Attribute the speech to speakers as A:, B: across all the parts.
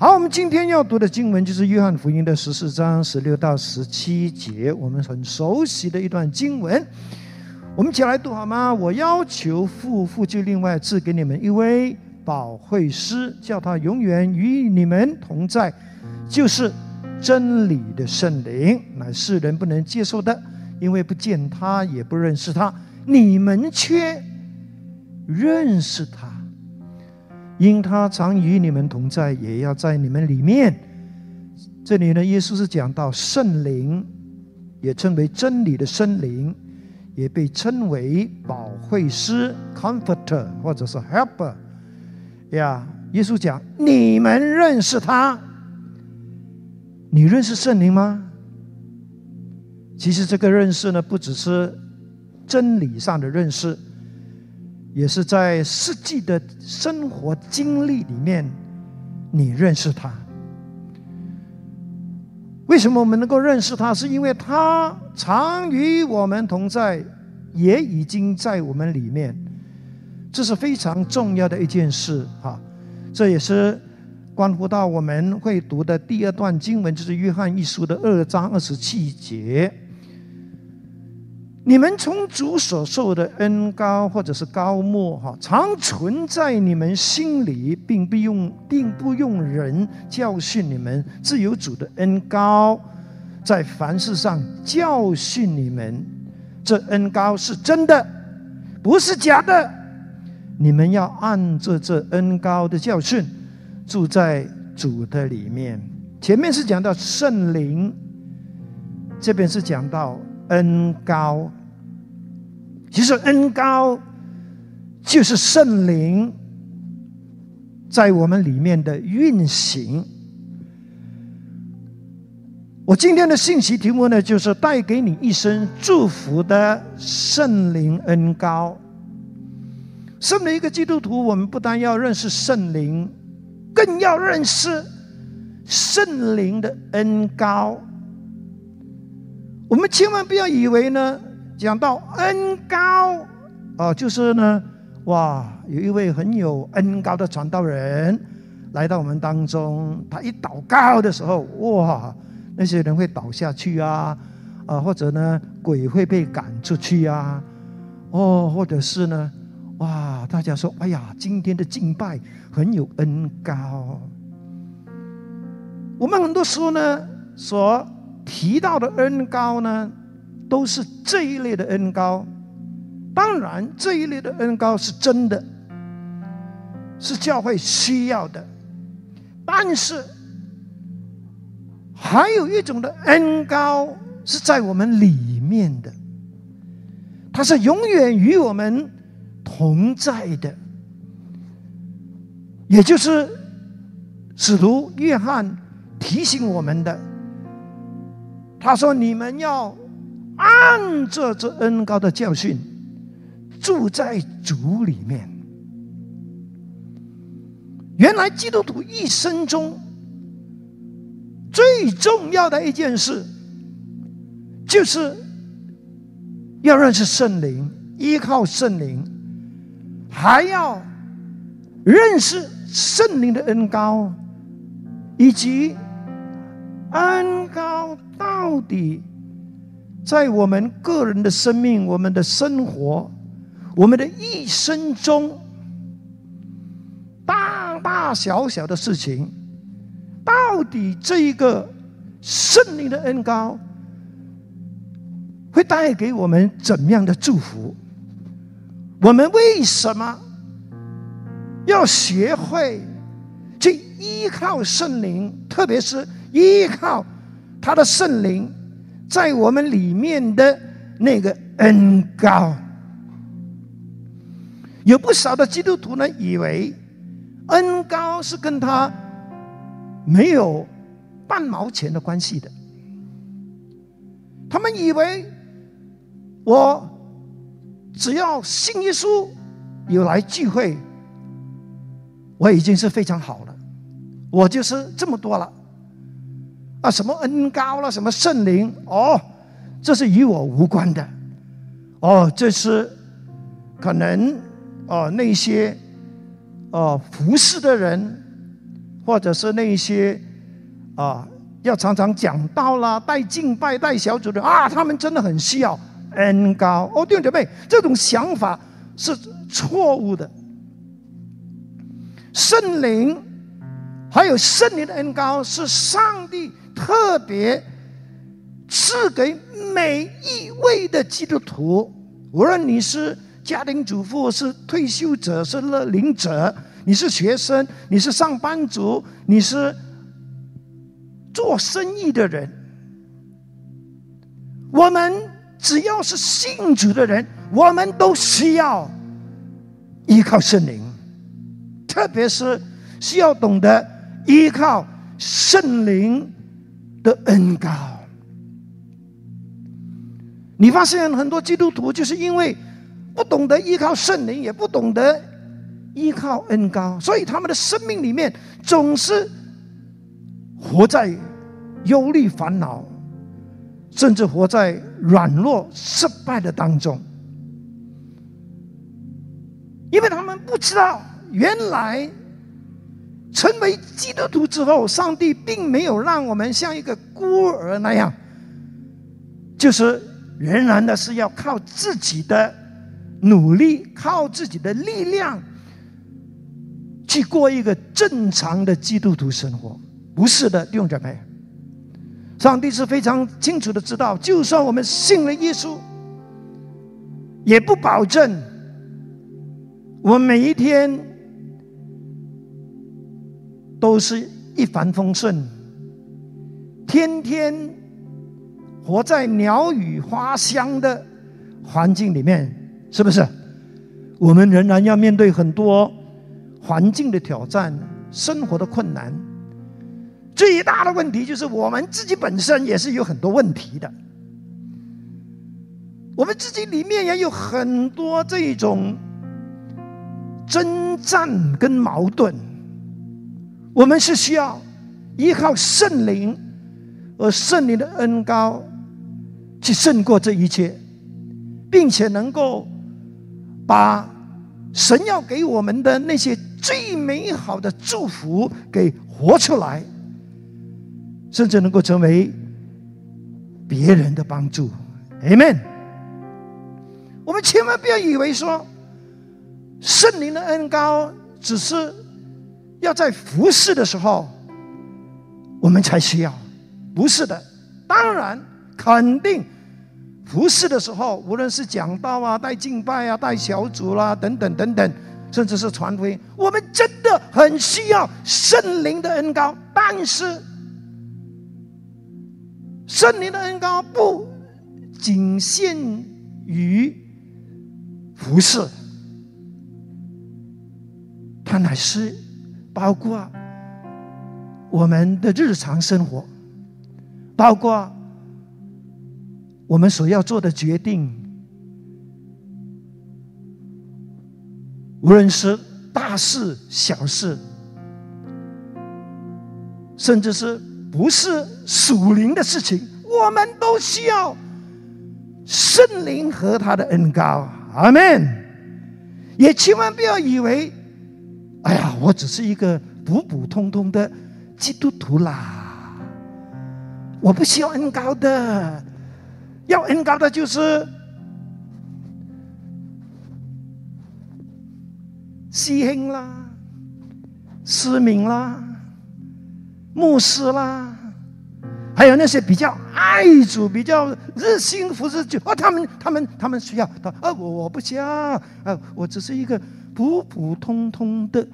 A: 好，我们今天要读的经文就是约翰福音的十四章十六到十七节，我们很熟悉的一段经文。我们一起来读好吗？我要求父，父就另外赐给你们一位保惠师，叫他永远与你们同在，就是真理的圣灵，乃世人不能接受的，因为不见他，也不认识他。你们却认识他，因他常与你们同在，也要在你们里面。这里呢，耶稣是讲到圣灵，也称为真理的圣灵。也被称为保惠师 （Comforter） 或者是 Helper。呀，耶稣讲：“你们认识他，你认识圣灵吗？”其实这个认识呢，不只是真理上的认识，也是在实际的生活经历里面，你认识他。为什么我们能够认识他？是因为他常与我们同在，也已经在我们里面。这是非常重要的一件事啊！这也是关乎到我们会读的第二段经文，就是约翰一书的二章二十七节。你们从主所受的恩高或者是高莫哈，常存在你们心里，并不用并不用人教训你们，自有主的恩高，在凡事上教训你们。这恩高是真的，不是假的。你们要按着这恩高的教训，住在主的里面。前面是讲到圣灵，这边是讲到恩高。其实恩高就是圣灵在我们里面的运行。我今天的信息题目呢，就是带给你一生祝福的圣灵恩高。身为一个基督徒，我们不但要认识圣灵，更要认识圣灵的恩高。我们千万不要以为呢。讲到恩高，啊，就是呢，哇，有一位很有恩高的传道人来到我们当中，他一祷告的时候，哇，那些人会倒下去啊，啊，或者呢，鬼会被赶出去啊，哦，或者是呢，哇，大家说，哎呀，今天的敬拜很有恩高。我们很多时候呢，所提到的恩高呢。都是这一类的恩高，当然这一类的恩高是真的，是教会需要的，但是还有一种的恩高是在我们里面的，它是永远与我们同在的，也就是使徒约翰提醒我们的，他说：“你们要。”按着这恩高的教训，住在主里面。原来基督徒一生中最重要的一件事，就是要认识圣灵，依靠圣灵，还要认识圣灵的恩高，以及恩高到底。在我们个人的生命、我们的生活、我们的一生中，大大小小的事情，到底这一个圣灵的恩高，会带给我们怎么样的祝福？我们为什么要学会去依靠圣灵，特别是依靠他的圣灵？在我们里面的那个恩高，有不少的基督徒呢，以为恩高是跟他没有半毛钱的关系的。他们以为我只要信耶稣，有来聚会，我已经是非常好了，我就是这么多了。啊，什么恩高了，什么圣灵哦，这是与我无关的，哦，这是可能哦那些哦服侍的人，或者是那些啊要常常讲道啦、带敬拜、带小组的啊，他们真的很需要恩高。哦，弟兄姐妹，这种想法是错误的。圣灵还有圣灵的恩高，是上帝特别赐给每一位的基督徒，无论你是家庭主妇、是退休者、是乐龄者。你是学生，你是上班族，你是做生意的人。我们只要是信主的人，我们都需要依靠圣灵，特别是需要懂得依靠圣灵的恩高。你发现很多基督徒就是因为不懂得依靠圣灵，也不懂得。依靠恩高，所以他们的生命里面总是活在忧虑、烦恼，甚至活在软弱、失败的当中。因为他们不知道，原来成为基督徒之后，上帝并没有让我们像一个孤儿那样，就是仍然的是要靠自己的努力，靠自己的力量。去过一个正常的基督徒生活，不是的，弟兄姐妹。上帝是非常清楚的知道，就算我们信了耶稣，也不保证我们每一天都是一帆风顺，天天活在鸟语花香的环境里面，是不是？我们仍然要面对很多。环境的挑战，生活的困难，最大的问题就是我们自己本身也是有很多问题的。我们自己里面也有很多这种征战跟矛盾，我们是需要依靠圣灵和圣灵的恩高去胜过这一切，并且能够把神要给我们的那些。最美好的祝福给活出来，甚至能够成为别人的帮助，Amen。我们千万不要以为说圣灵的恩高只是要在服侍的时候我们才需要，不是的。当然，肯定服侍的时候，无论是讲道啊、带敬拜啊、带小组啦等等等等。甚至是传福音，我们真的很需要圣灵的恩高。但是，圣灵的恩高不仅限于服饰，它乃是包括我们的日常生活，包括我们所要做的决定。无论是大事小事，甚至是不是属灵的事情，我们都需要圣灵和他的恩高。阿门。也千万不要以为，哎呀，我只是一个普普通通的基督徒啦，我不需要恩高的，要恩高的就是。师兄啦，师明啦，牧师啦，还有那些比较爱主、比较热心服侍主，哦，他们、他们、他们需要，啊，我我不需要，啊，我只是一个普普通通的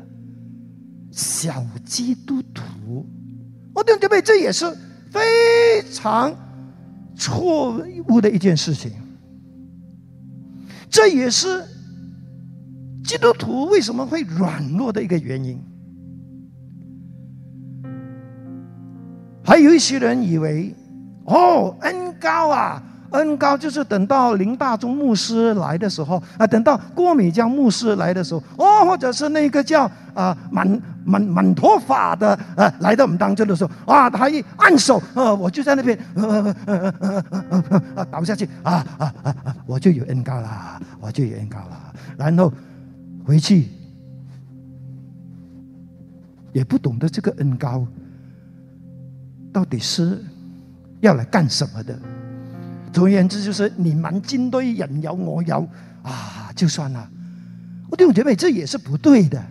A: 小基督徒。我对不对？这也是非常错误的一件事情，这也是。基督徒为什么会软弱的一个原因？还有一些人以为，哦，恩高啊，恩高就是等到林大中牧师来的时候啊，等到郭美江牧师来的时候，哦，或者是那个叫啊满满满头发的啊来到我们当中的时候，啊，他一按手，呃，我就在那边呃呃呃呃呃倒下去，啊啊啊啊，我就有恩高了，我就有恩高了，然后。回去，也不懂得这个恩高到底是要来干什么的。总而言之，就是你们军队人有我有啊，就算了。我弟兄姐妹，这也是不对的。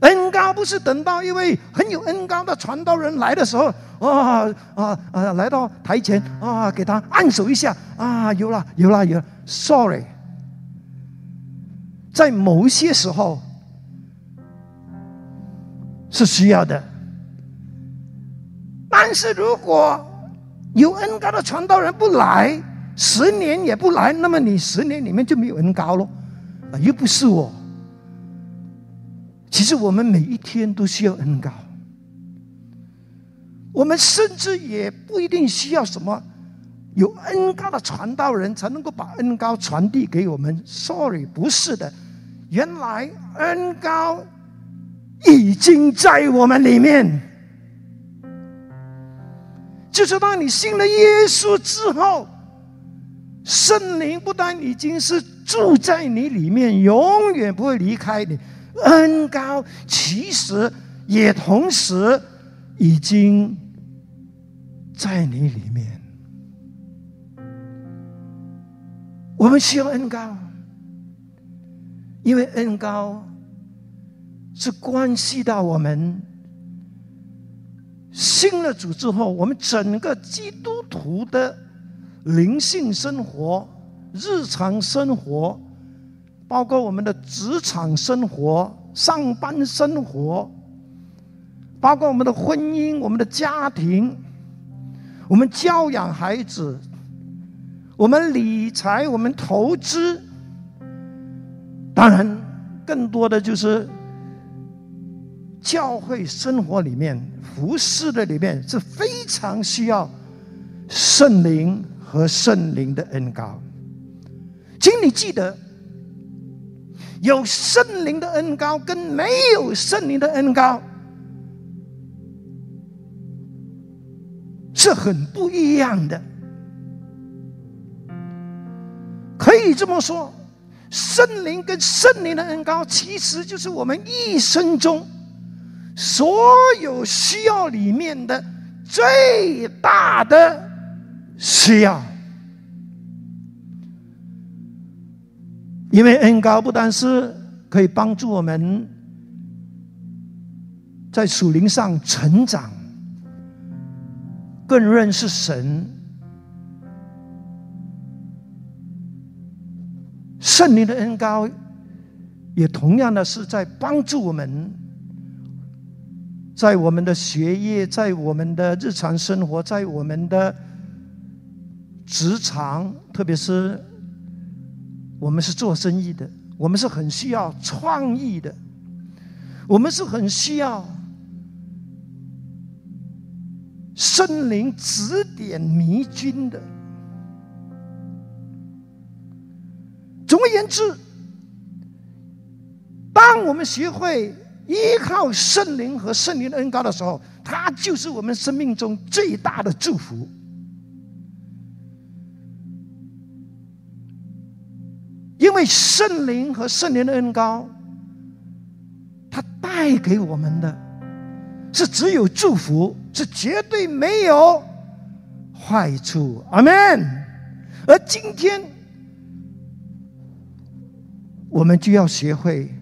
A: 恩高不是等到一位很有恩高的传道人来的时候，啊啊啊，来到台前啊，给他按手一下啊，有了有了有了。Sorry，在某些时候是需要的，但是如果有恩高的传道人不来，十年也不来，那么你十年里面就没有恩高喽，啊，又不是我。其实我们每一天都需要恩高，我们甚至也不一定需要什么有恩高的传道人才能够把恩高传递给我们。Sorry，不是的，原来恩高已经在我们里面。就是当你信了耶稣之后，圣灵不但已经是住在你里面，永远不会离开你。恩高其实也同时已经在你里面。我们需要恩高，因为恩高是关系到我们信了主之后，我们整个基督徒的灵性生活、日常生活。包括我们的职场生活、上班生活，包括我们的婚姻、我们的家庭，我们教养孩子，我们理财、我们投资，当然，更多的就是教会生活里面、服饰的里面是非常需要圣灵和圣灵的恩膏。请你记得。有圣灵的恩高跟没有圣灵的恩高是很不一样的。可以这么说，圣灵跟圣灵的恩高其实就是我们一生中所有需要里面的最大的需要。因为恩高不单是可以帮助我们在属灵上成长，更认识神。圣灵的恩高也同样的是在帮助我们，在我们的学业，在我们的日常生活，在我们的职场，特别是。我们是做生意的，我们是很需要创意的，我们是很需要圣灵指点迷津的。总而言之，当我们学会依靠圣灵和圣灵的恩膏的时候，它就是我们生命中最大的祝福。因为圣灵和圣灵的恩高，它带给我们的是只有祝福，是绝对没有坏处。阿门。而今天，我们就要学会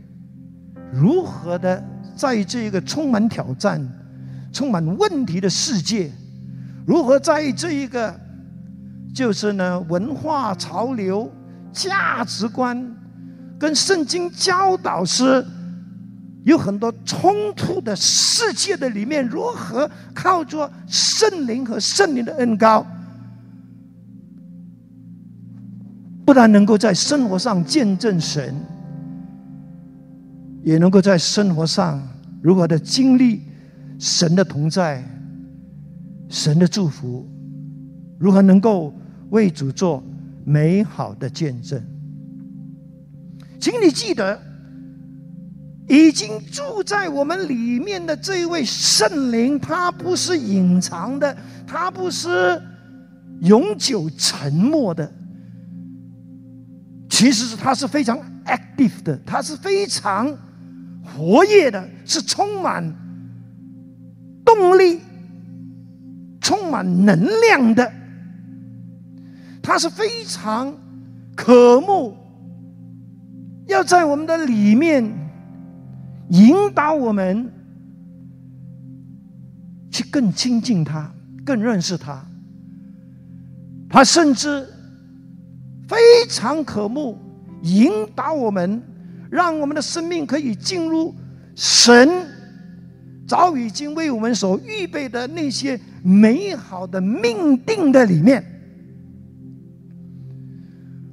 A: 如何的在这一个充满挑战、充满问题的世界，如何在这一个就是呢文化潮流。价值观跟圣经教导是有很多冲突的世界的里面，如何靠着圣灵和圣灵的恩高，不但能够在生活上见证神，也能够在生活上如何的经历神的同在、神的祝福，如何能够为主做。美好的见证，请你记得，已经住在我们里面的这一位圣灵，他不是隐藏的，他不是永久沉默的，其实是他是非常 active 的，他是非常活跃的，是充满动力、充满能量的。他是非常渴慕，要在我们的里面引导我们去更亲近他，更认识他。他甚至非常渴慕引导我们，让我们的生命可以进入神早已经为我们所预备的那些美好的命定的里面。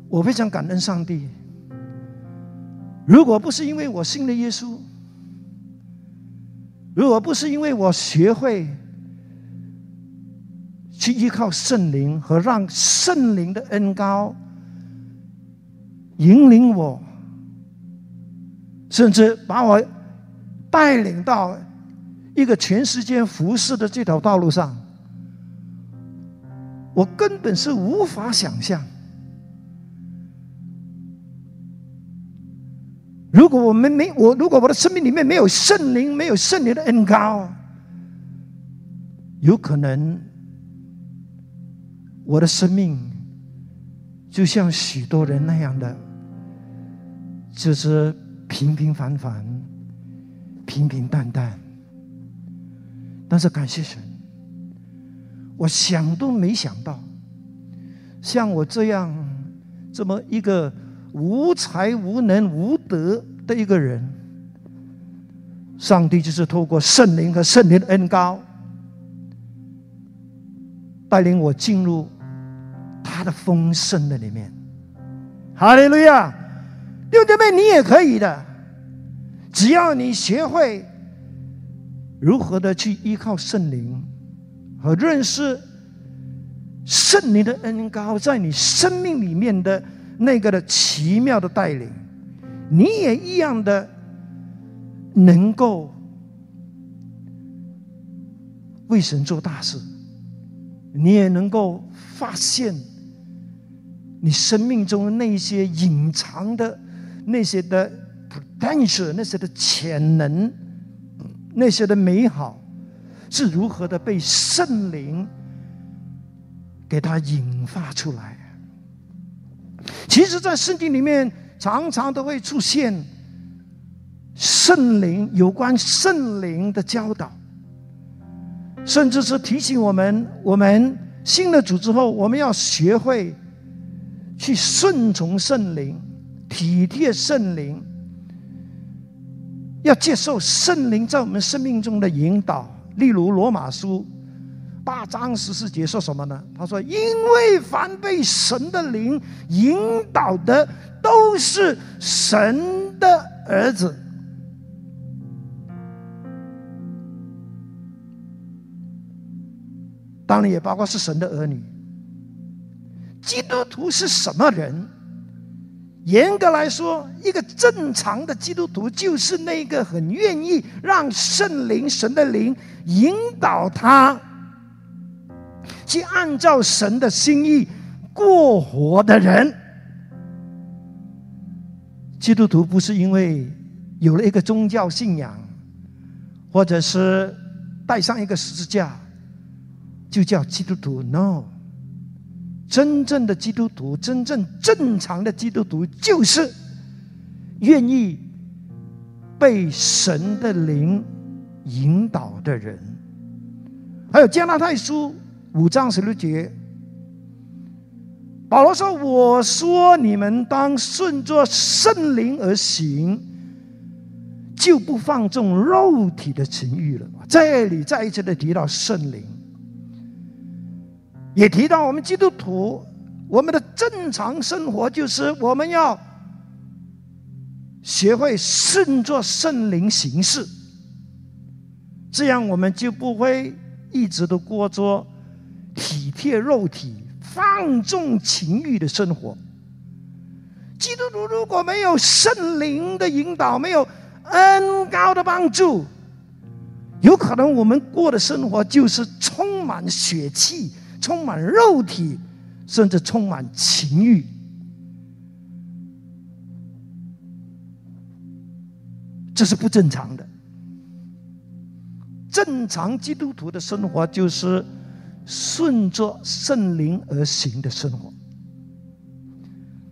A: 我非常感恩上帝。如果不是因为我信了耶稣，如果不是因为我学会去依靠圣灵和让圣灵的恩高引领我，甚至把我带领到一个全世界服侍的这条道路上，我根本是无法想象。如果我们没我，如果我的生命里面没有圣灵，没有圣灵的恩高，有可能我的生命就像许多人那样的，就是平平凡凡、平平淡淡。但是感谢神，我想都没想到，像我这样这么一个。无才无能无德的一个人，上帝就是透过圣灵和圣灵的恩高，带领我进入他的丰盛的里面。哈利路亚！弟兄姐妹，你也可以的，只要你学会如何的去依靠圣灵和认识圣灵的恩高，在你生命里面的。那个的奇妙的带领，你也一样的能够为神做大事，你也能够发现你生命中的那些隐藏的那些的 potential，那些的潜能，那些的美好是如何的被圣灵给它引发出来。其实，在圣经里面，常常都会出现圣灵有关圣灵的教导，甚至是提醒我们：我们信了主之后，我们要学会去顺从圣灵、体贴圣灵，要接受圣灵在我们生命中的引导。例如，罗马书。八章十四节说什么呢？他说：“因为凡被神的灵引导的，都是神的儿子。当然，也包括是神的儿女。基督徒是什么人？严格来说，一个正常的基督徒就是那个很愿意让圣灵、神的灵引导他。”去按照神的心意过活的人，基督徒不是因为有了一个宗教信仰，或者是带上一个十字架，就叫基督徒。No，真正的基督徒，真正正常的基督徒，就是愿意被神的灵引导的人。还有加拉太书。五章十六节，保罗说：“我说你们当顺着圣灵而行，就不放纵肉体的情欲了。”这里再一次的提到圣灵，也提到我们基督徒，我们的正常生活就是我们要学会顺着圣灵行事，这样我们就不会一直都过着。体贴肉体、放纵情欲的生活，基督徒如果没有圣灵的引导，没有恩高的帮助，有可能我们过的生活就是充满血气、充满肉体，甚至充满情欲。这是不正常的。正常基督徒的生活就是顺着圣灵而行的生活。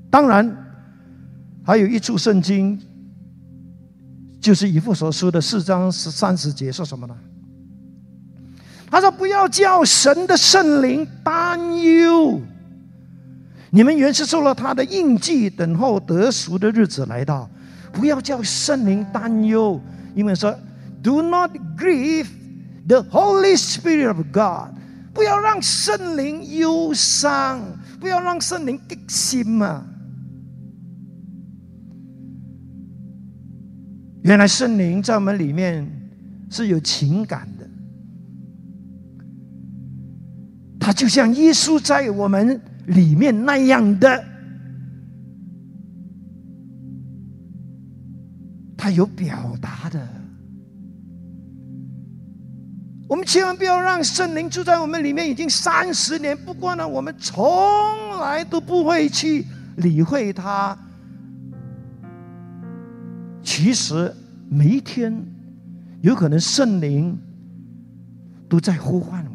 A: 当然，还有一处圣经，就是以父所书的四章十三十节，说什么呢？他说：“不要叫神的圣灵担忧，你们原是受了他的印记，等候得赎的日子来到。不要叫圣灵担忧，因为说。” Do not grieve the Holy Spirit of God。不要让圣灵忧伤，不要让圣灵激心嘛。原来圣灵在我们里面是有情感他就像耶稣在我们里面那样的，他有表达的。我们千万不要让圣灵住在我们里面，已经三十年，不过呢，我们从来都不会去理会他。其实每一天，有可能圣灵都在呼唤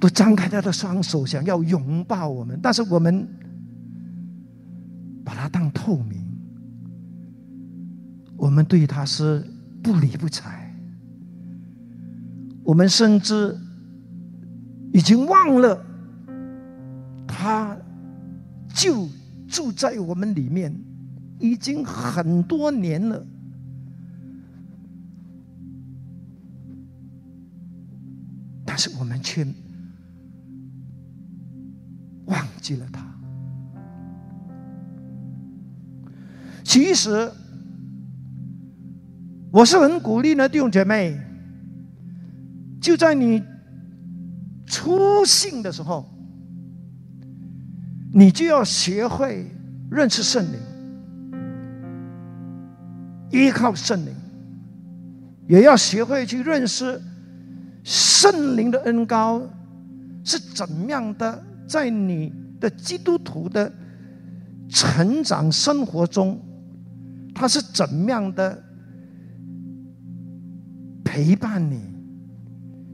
A: 都张开他的双手，想要拥抱我们，但是我们把它当透明。我们对他是不理不睬，我们甚至已经忘了，他就住在我们里面，已经很多年了，但是我们却记了他。其实。我是很鼓励呢，弟兄姐妹，就在你初信的时候，你就要学会认识圣灵，依靠圣灵，也要学会去认识圣灵的恩高是怎样的，在你的基督徒的成长生活中，他是怎么样的。陪伴你，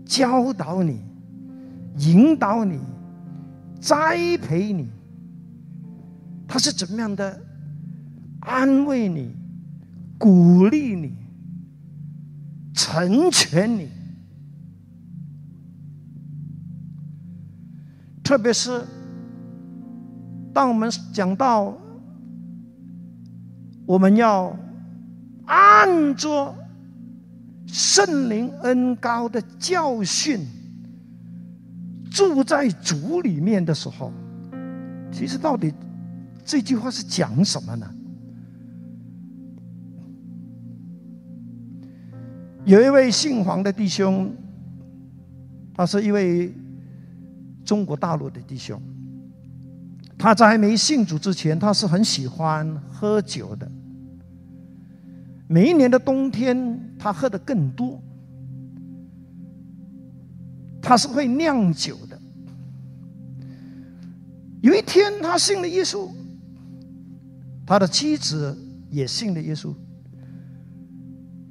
A: 教导你，引导你，栽培你，他是怎么样的安慰你、鼓励你、成全你？特别是当我们讲到我们要按着。圣灵恩高的教训，住在主里面的时候，其实到底这句话是讲什么呢？有一位姓黄的弟兄，他是一位中国大陆的弟兄，他在还没信主之前，他是很喜欢喝酒的。每一年的冬天，他喝的更多。他是会酿酒的。有一天，他信了耶稣，他的妻子也信了耶稣。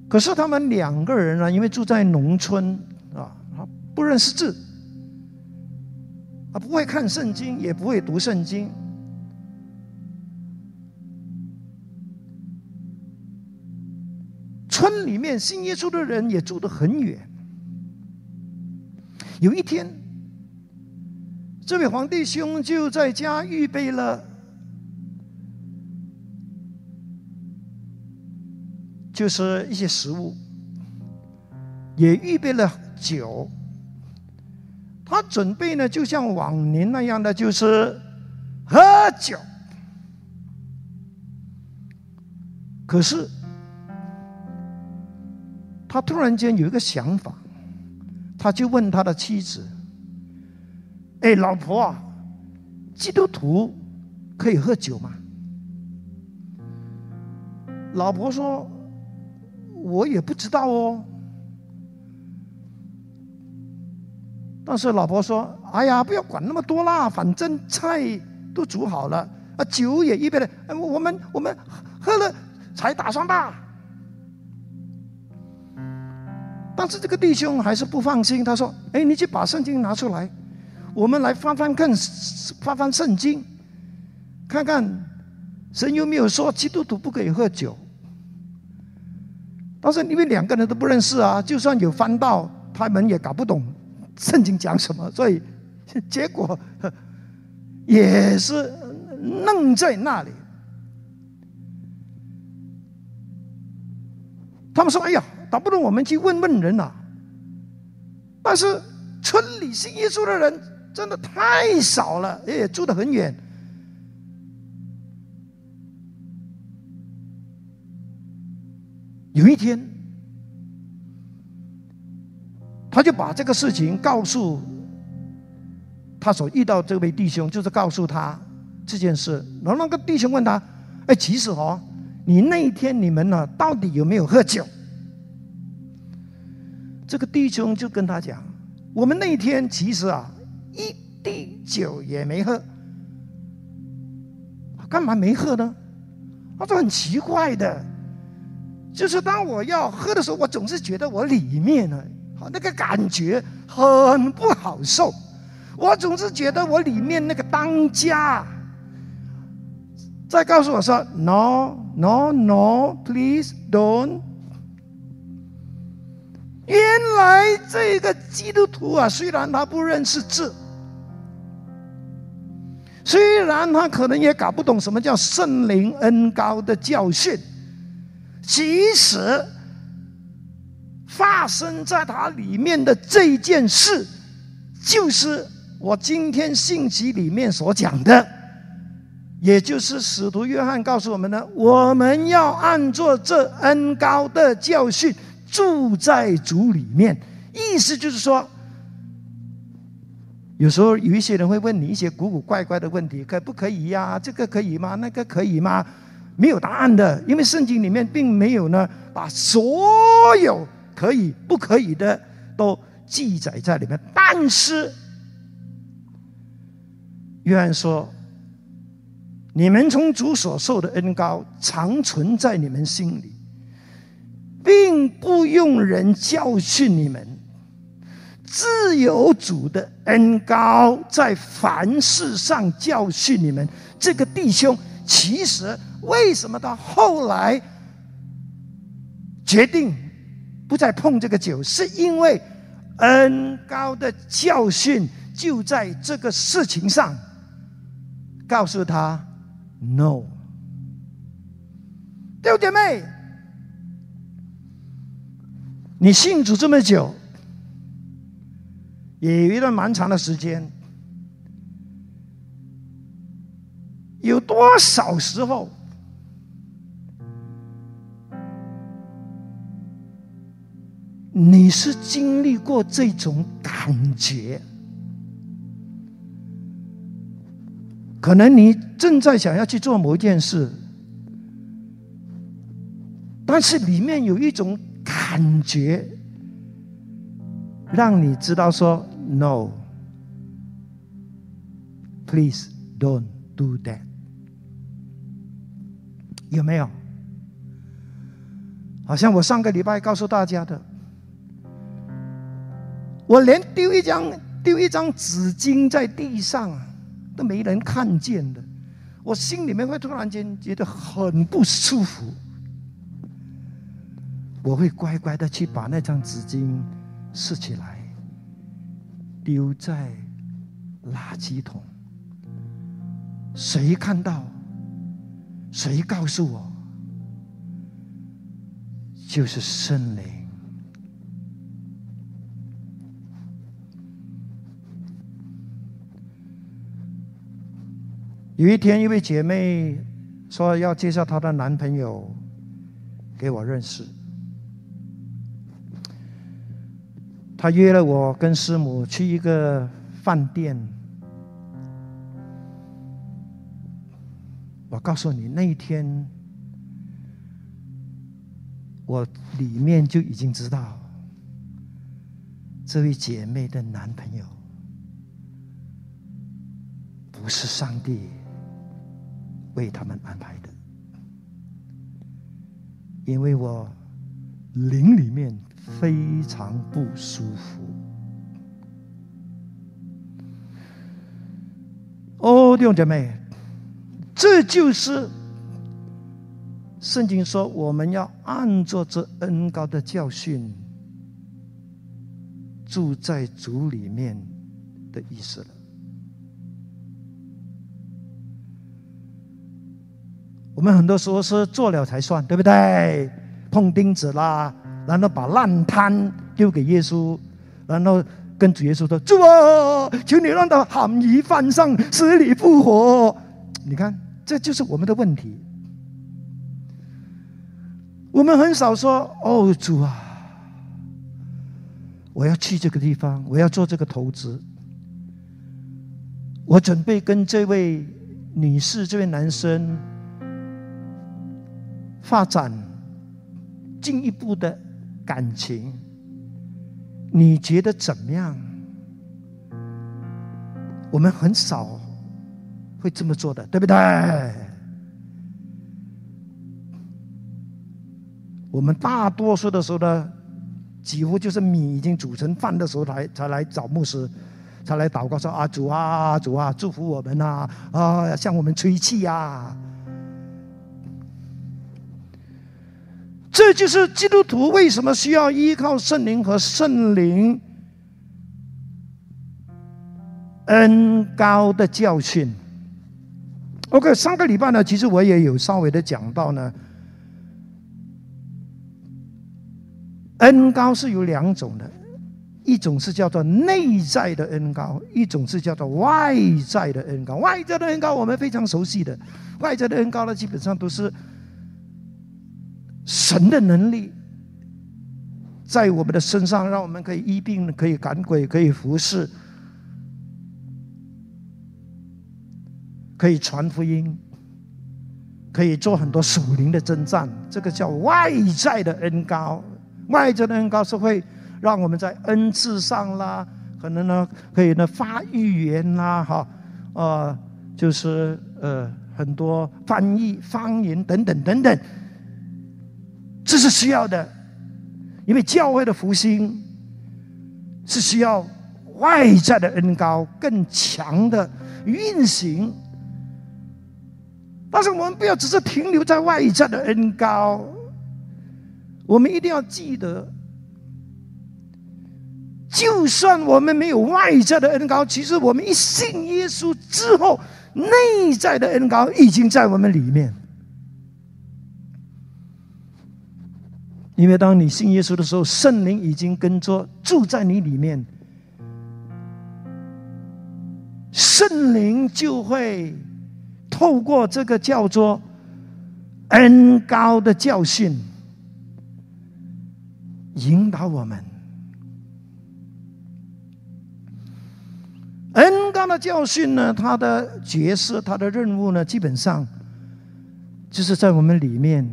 A: 可是他们两个人呢，因为住在农村啊，他不认识字，啊，不会看圣经，也不会读圣经。村里面信耶稣的人也住得很远。有一天，这位皇帝兄就在家预备了，就是一些食物，也预备了酒。他准备呢，就像往年那样的，就是喝酒。可是。他突然间有一个想法，他就问他的妻子：“哎，老婆啊，基督徒可以喝酒吗？”老婆说：“我也不知道哦。”但是老婆说：“哎呀，不要管那么多啦，反正菜都煮好了，啊，酒也预备了，我们我们喝了才打算吧。但是这个弟兄还是不放心，他说：“哎，你去把圣经拿出来，我们来翻翻看，翻翻圣经，看看神有没有说基督徒不可以喝酒。”但是因为两个人都不认识啊，就算有翻到，他们也搞不懂圣经讲什么，所以结果也是愣在那里。他们说：“哎呀。”倒不如我们去问问人呐。但是村里信耶稣的人真的太少了，也住得很远。有一天，他就把这个事情告诉他所遇到这位弟兄，就是告诉他这件事。然后那个弟兄问他：“哎，其实哦，你那一天你们呢，到底有没有喝酒？”这个弟兄就跟他讲：“我们那一天其实啊，一滴酒也没喝，干嘛没喝呢？他说很奇怪的，就是当我要喝的时候，我总是觉得我里面呢，好那个感觉很不好受，我总是觉得我里面那个当家在告诉我说：‘No, no, no, please don't。’”原来这个基督徒啊，虽然他不认识字，虽然他可能也搞不懂什么叫圣灵恩高的教训，其实发生在他里面的这件事，就是我今天信息里面所讲的，也就是使徒约翰告诉我们的：我们要按照这恩高的教训。住在主里面，意思就是说，有时候有一些人会问你一些古古怪怪的问题，可不可以呀？这个可以吗？那个可以吗？没有答案的，因为圣经里面并没有呢，把所有可以不可以的都记载在里面。但是，约翰说：“你们从主所受的恩高，常存在你们心里。”并不用人教训你们，自有主的恩高在凡事上教训你们。这个弟兄其实为什么到后来决定不再碰这个酒，是因为恩高的教训就在这个事情上告诉他 “no”。弟兄姐妹。你信主这么久，也有一段蛮长的时间，有多少时候，你是经历过这种感觉？可能你正在想要去做某一件事，但是里面有一种。感觉让你知道说 “No”，please don't do that，有没有？好像我上个礼拜告诉大家的，我连丢一张丢一张纸巾在地上都没人看见的，我心里面会突然间觉得很不舒服。我会乖乖的去把那张纸巾拾起来，丢在垃圾桶。谁看到，谁告诉我，就是圣灵。有一天，一位姐妹说要介绍她的男朋友给我认识。她约了我跟师母去一个饭店。我告诉你，那一天我里面就已经知道，这位姐妹的男朋友不是上帝，为他们安排的，因为我灵里面非常不舒服。哦，弟兄姐妹，这就是圣经说我们要按照这恩高的教训，住在主里面的意思了。我们很多时候是做了才算，对不对？碰钉子啦，然后把烂摊丢给耶稣，然后。跟主耶稣说：“主啊，求你让他含饴犯上，死里复活。”你看，这就是我们的问题。我们很少说：“哦，主啊，我要去这个地方，我要做这个投资，我准备跟这位女士、这位男生发展进一步的感情。”你觉得怎么样？我们很少会这么做的，对不对？我们大多数的时候呢，几乎就是米已经煮成饭的时候才才来找牧师，才来祷告说：“啊主啊主啊，祝福我们呐！啊，向我们吹气呀！”这就是基督徒为什么需要依靠圣灵和圣灵恩高的教训。OK，上个礼拜呢，其实我也有稍微的讲到呢，恩高是有两种的，一种是叫做内在的恩高，一种是叫做外在的恩高。外在的恩高我们非常熟悉的，外在的恩高呢，基本上都是。神的能力在我们的身上，让我们可以医病、可以赶鬼、可以服侍、可以传福音、可以做很多属灵的征战。这个叫外在的恩高，外在的恩高是会让我们在恩赐上啦，可能呢可以呢发预言啦，哈，呃，就是呃很多翻译方言等等等等。这是需要的，因为教会的复兴是需要外在的恩高更强的运行。但是我们不要只是停留在外在的恩高，我们一定要记得，就算我们没有外在的恩高，其实我们一信耶稣之后，内在的恩高已经在我们里面。因为当你信耶稣的时候，圣灵已经跟着住在你里面，圣灵就会透过这个叫做恩高的教训，引导我们。恩高的教训呢，他的角色、他的任务呢，基本上就是在我们里面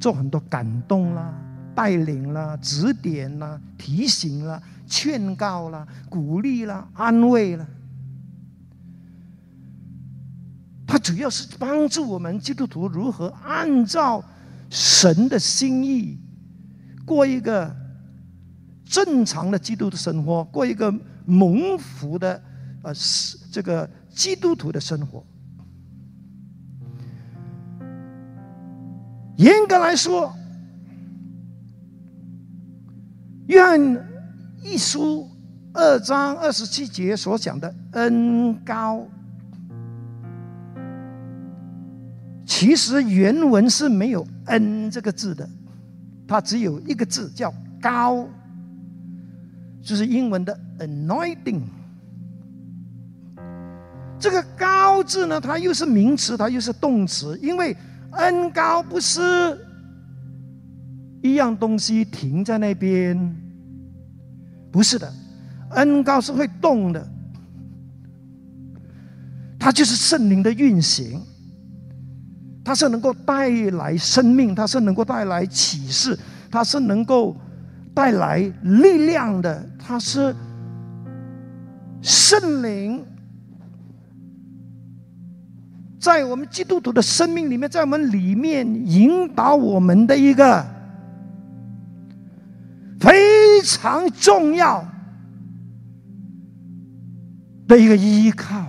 A: 做很多感动啦。带领了、指点了、提醒了、劝告了、鼓励了、安慰了，它主要是帮助我们基督徒如何按照神的心意过一个正常的基督的生活，过一个蒙福的呃这个基督徒的生活。严格来说。约翰一书二章二十七节所讲的恩高，其实原文是没有“恩”这个字的，它只有一个字叫“高”，就是英文的 “anointing”。这个“高”字呢，它又是名词，它又是动词，因为恩高不是一样东西停在那边。不是的，恩高是会动的，它就是圣灵的运行，它是能够带来生命，它是能够带来启示，它是能够带来力量的，它是圣灵在我们基督徒的生命里面，在我们里面引导我们的一个非常重要的一个依靠。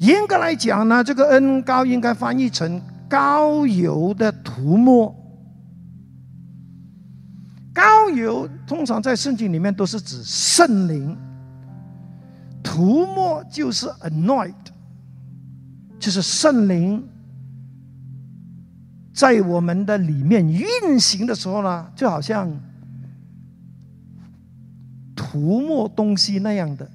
A: 严格来讲呢，这个恩高应该翻译成高油的涂抹。高油通常在圣经里面都是指圣灵。涂抹就是 anoint，就是圣灵在我们的里面运行的时候呢，就好像涂抹东西那样的。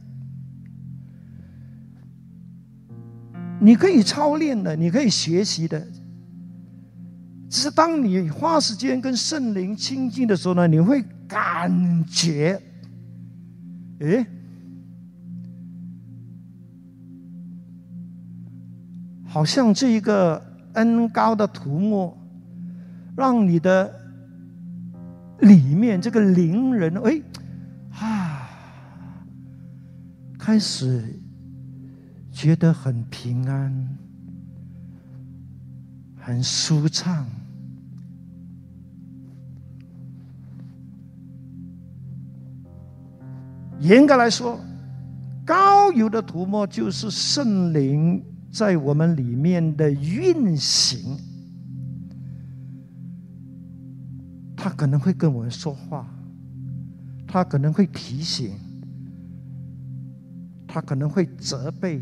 A: 你可以操练的，你可以学习的。只是当你花时间跟圣灵亲近的时候呢，你会感觉，诶。好像这一个恩高的涂抹，让你的里面这个灵人哎啊，开始觉得很平安，很舒畅。严格来说，高油的涂抹就是圣灵。在我们里面的运行，他可能会跟我们说话，他可能会提醒，他可能会责备，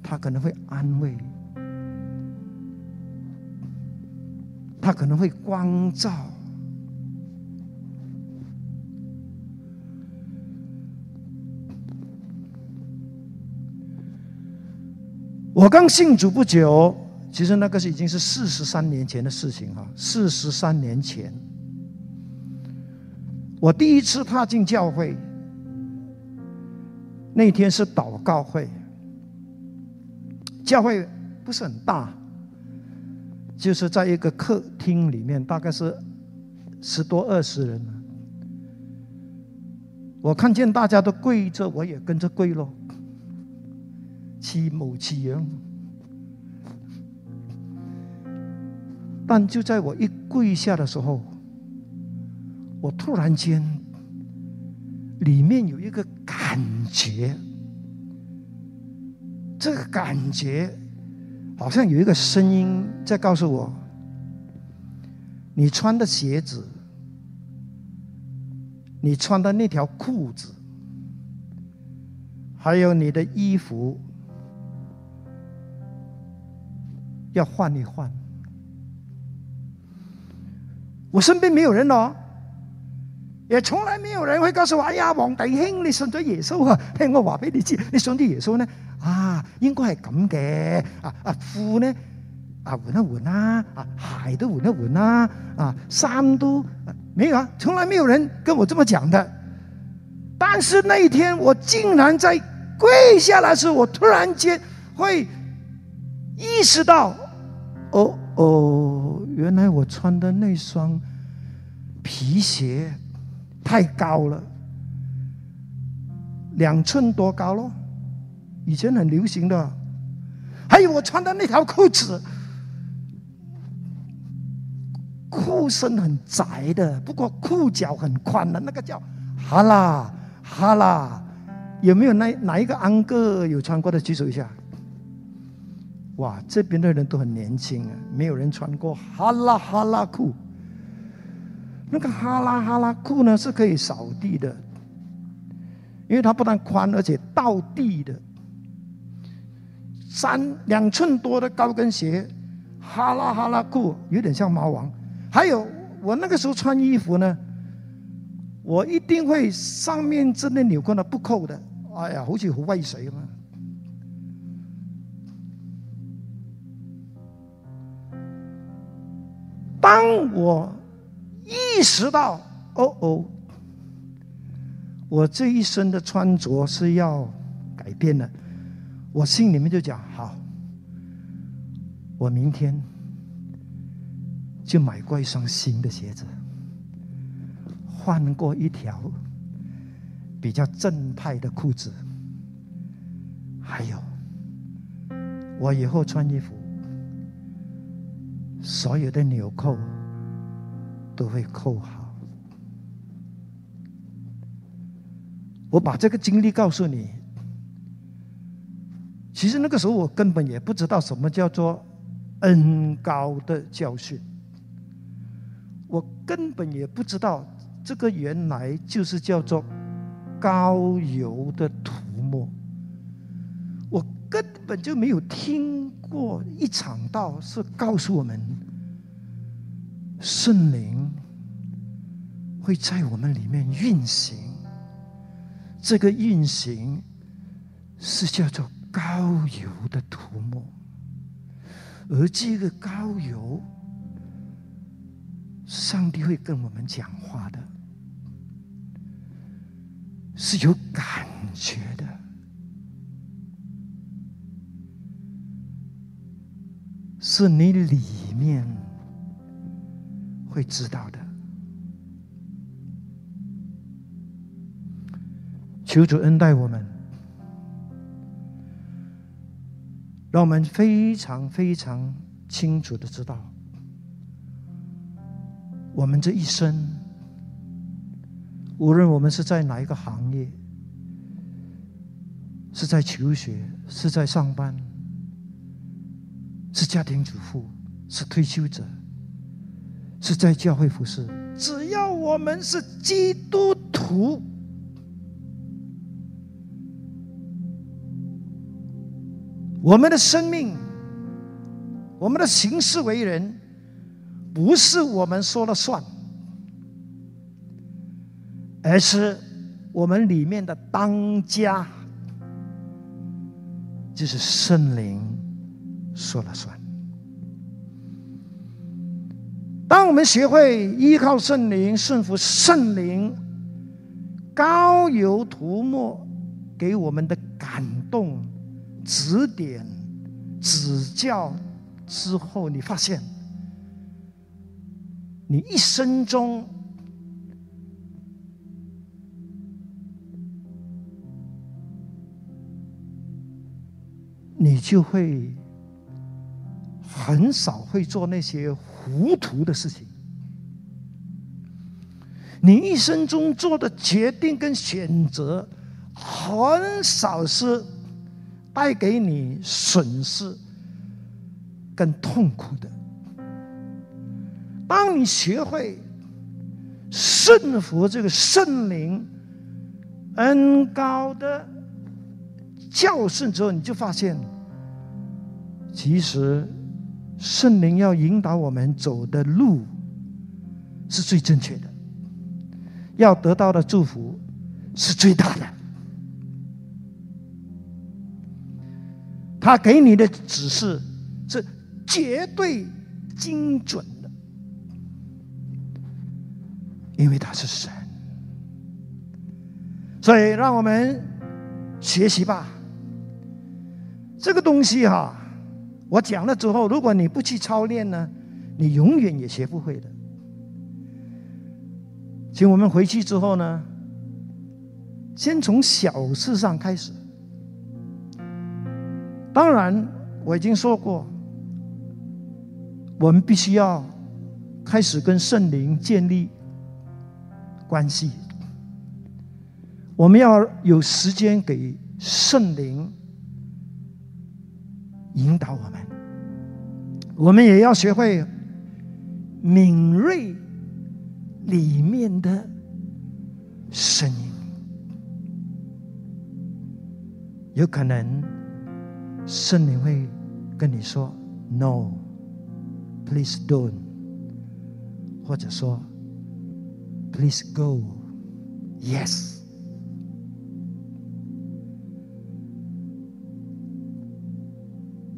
A: 他可能会安慰，他可能会光照。我刚信主不久，其实那个是已经是四十三年前的事情哈。四十三年前，我第一次踏进教会，那天是祷告会。教会不是很大，就是在一个客厅里面，大概是十多二十人。我看见大家都跪着，我也跟着跪喽。似模似样，但就在我一跪下的时候，我突然间里面有一个感觉，这个感觉好像有一个声音在告诉我：你穿的鞋子，你穿的那条裤子，还有你的衣服。要换一换。我身边没有人哦，也从来没有人会告诉我：“哎呀，王弟兄，你信咗耶稣啊？”听我话俾你知，你信咗耶稣呢？啊，应该系咁嘅。啊啊，裤呢？啊，换一换啦。啊，鞋都换一换啦。啊，衫都没有啊，从来没有人跟我这么讲的。但是那一天，我竟然在跪下来时，我突然间会。意识到，哦哦，原来我穿的那双皮鞋太高了，两寸多高咯，以前很流行的。还有我穿的那条裤子，裤身很窄的，不过裤脚很宽的，那个叫哈啦哈啦。有没有哪哪一个安哥有穿过的举手一下？哇，这边的人都很年轻啊，没有人穿过哈拉哈拉裤。那个哈拉哈拉裤呢是可以扫地的，因为它不但宽，而且倒地的。三两寸多的高跟鞋，哈拉哈拉裤有点像猫王。还有我那个时候穿衣服呢，我一定会上面这那纽扣呢不扣的，哎呀，好似好威水咁当我意识到，哦哦，我这一身的穿着是要改变的，我心里面就讲好，我明天就买过一双新的鞋子，换过一条比较正派的裤子，还有我以后穿衣服，所有的纽扣都会扣好。我把这个经历告诉你，其实那个时候我根本也不知道什么叫做恩高的教训，我根本也不知道这个原来就是叫做高油的涂抹。我根本就没有听过一场道是告诉我们，圣灵会在我们里面运行。这个运行是叫做高油的涂抹，而这个高油，上帝会跟我们讲话的，是有感觉的。是你里面会知道的。求主恩待我们，让我们非常非常清楚的知道，我们这一生，无论我们是在哪一个行业，是在求学，是在上班。是家庭主妇，是退休者，是在教会服侍。只要我们是基督徒，我们的生命，我们的行事为人，不是我们说了算，而是我们里面的当家，就是圣灵。说了算。当我们学会依靠圣灵、顺服圣灵、高油涂抹给我们的感动、指点、指教之后，你发现，你一生中，你就会。很少会做那些糊涂的事情。你一生中做的决定跟选择，很少是带给你损失跟痛苦的。当你学会顺服这个圣灵恩高的教训之后，你就发现，其实。圣灵要引导我们走的路是最正确的，要得到的祝福是最大的。他给你的指示是绝对精准的，因为他是神。所以，让我们学习吧。这个东西哈。我讲了之后，如果你不去操练呢，你永远也学不会的。请我们回去之后呢，先从小事上开始。当然，我已经说过，我们必须要开始跟圣灵建立关系。我们要有时间给圣灵。引导我们，我们也要学会敏锐里面的声音。有可能圣灵会跟你说 “No”，“Please don't”，或者说 “Please go”，“Yes”。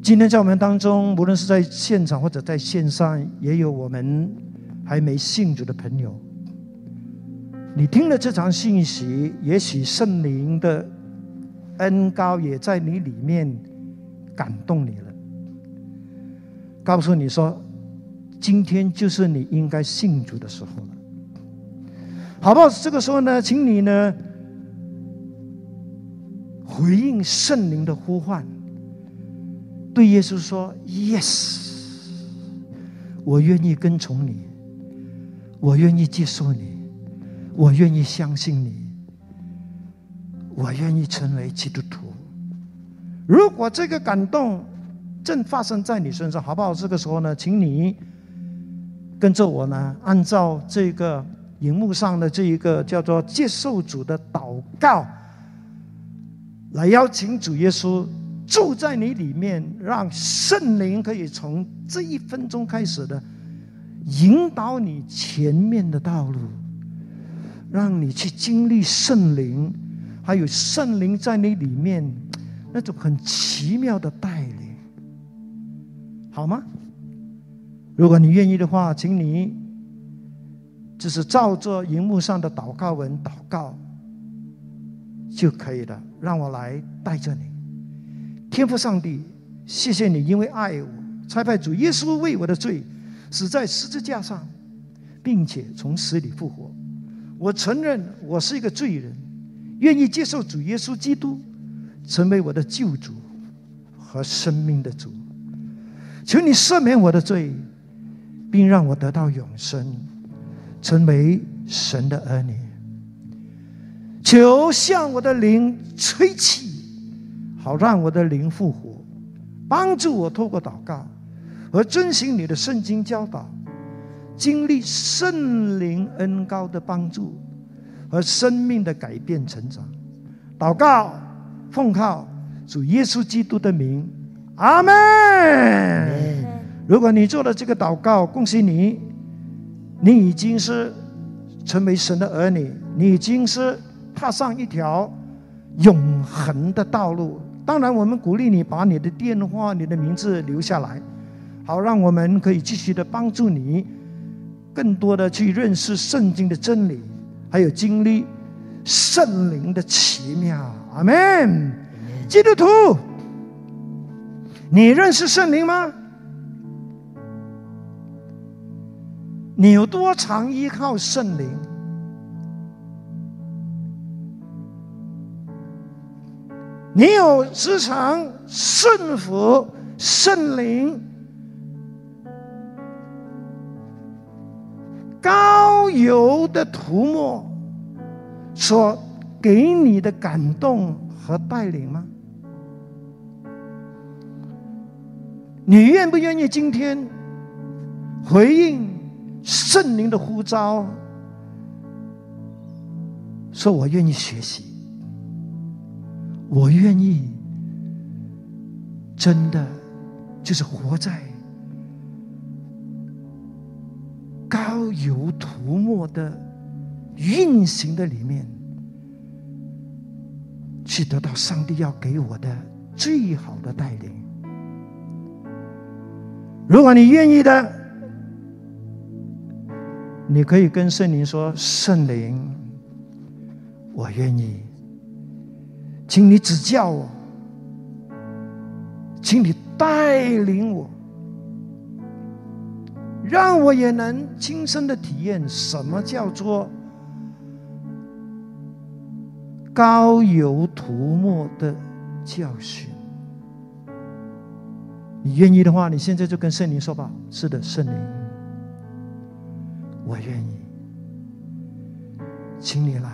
A: 今天在我们当中，无论是在现场或者在线上，也有我们还没信主的朋友。你听了这场信息，也许圣灵的恩高也在你里面感动你了，告诉你说，今天就是你应该信主的时候了，好不好？这个时候呢，请你呢回应圣灵的呼唤。对耶稣说：“Yes，我愿意跟从你，我愿意接受你，我愿意相信你，我愿意成为基督徒。”如果这个感动正发生在你身上，好不好？这个时候呢，请你跟着我呢，按照这个荧幕上的这一个叫做接受主的祷告，来邀请主耶稣住在你里面，让圣灵可以从这一分钟开始的引导你前面的道路，让你去经历圣灵，还有圣灵在你里面。那种很奇妙的带领，好吗？如果你愿意的话，请你就是照着荧幕上的祷告文祷告就可以了。让我来带着你，天父上帝，谢谢你，因为爱我，差派主耶稣为我的罪死在十字架上，并且从死里复活。我承认我是一个罪人，愿意接受主耶稣基督。成为我的救主和生命的主，求你赦免我的罪，并让我得到永生，成为神的儿女。求向我的灵吹气，好让我的灵复活，帮助我透过祷告和遵循你的圣经教导，经历圣灵恩高的帮助和生命的改变成长。祷告。奉靠主耶稣基督的名，阿门。如果你做了这个祷告，恭喜你，你已经是成为神的儿女，你已经是踏上一条永恒的道路。当然，我们鼓励你把你的电话、你的名字留下来，好让我们可以继续的帮助你，更多的去认识圣经的真理，还有经历圣灵的奇妙。阿门，基督徒，你认识圣灵吗？你有多常依靠圣灵？你有时常顺服圣灵高油的涂抹所？给你的感动和带领吗？你愿不愿意今天回应圣灵的呼召？说我愿意学习，我愿意真的就是活在高油涂抹的运行的里面。去得到上帝要给我的最好的带领。如果你愿意的，你可以跟圣灵说：“圣灵，我愿意，请你指教我，请你带领我，让我也能亲身的体验什么叫做。”高油涂抹的教训，你愿意的话，你现在就跟圣灵说吧。是的，圣灵，我愿意，请你来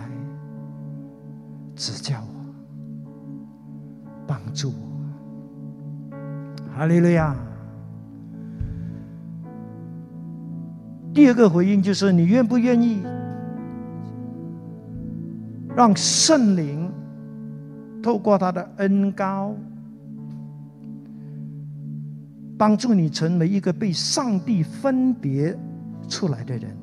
A: 指教我，帮助我。哈利路亚。第二个回应就是，你愿不愿意？让圣灵透过他的恩高，帮助你成为一个被上帝分别出来的人。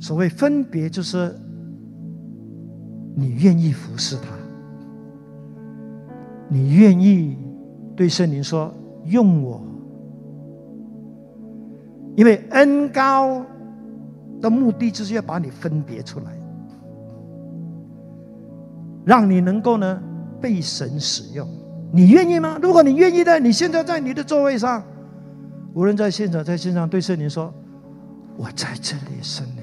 A: 所谓分别，就是你愿意服侍他，你愿意对圣灵说：“用我。”因为恩高。的目的就是要把你分别出来，让你能够呢被神使用。你愿意吗？如果你愿意的，你现在在你的座位上，无论在现场在线上，对圣灵说：“我在这里，圣灵，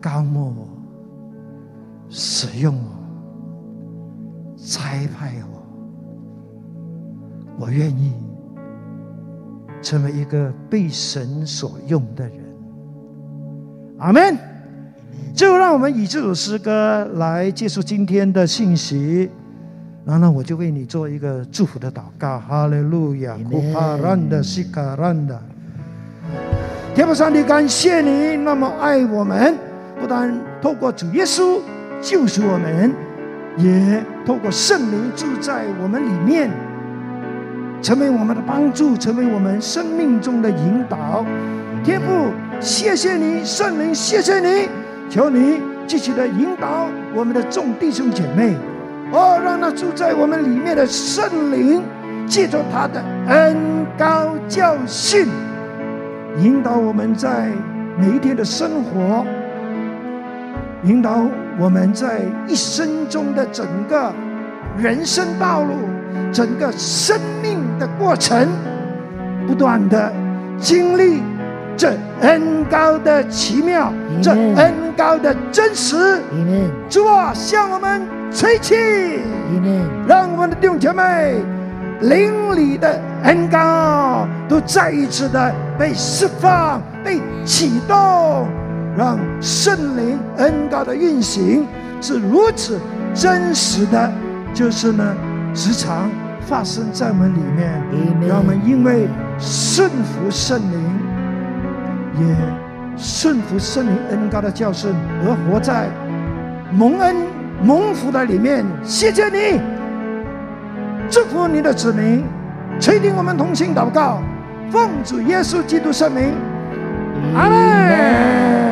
A: 高莫我，使用我，差派我，我愿意成为一个被神所用的人。阿门。最后，让我们以这首诗歌来结束今天的信息。然后，我就为你做一个祝福的祷告。哈利路亚，库哈兰的西卡兰的，天父上帝，感谢你那么爱我们，不但透过主耶稣救赎我们，也透过圣灵住在我们里面，成为我们的帮助，成为我们生命中的引导。天父，谢谢你，圣灵，谢谢你，求你继续的引导我们的众弟兄姐妹。哦，让那住在我们里面的圣灵，借着他的恩高教训，引导我们在每一天的生活，引导我们在一生中的整个人生道路、整个生命的过程，不断的经历这恩高的奇妙，这恩高的真实。主啊，向我们。吹气，让我们的弟兄姐妹灵里的恩高都再一次的被释放、被启动，让圣灵恩膏的运行是如此真实的，就是呢，时常发生在我们里面，让我们因为顺服圣灵，也顺服圣灵恩膏的教训，而活在蒙恩。蒙福的里面，谢谢你，祝福你的子民，垂听我们同心祷告，奉主耶稣基督圣名，阿门。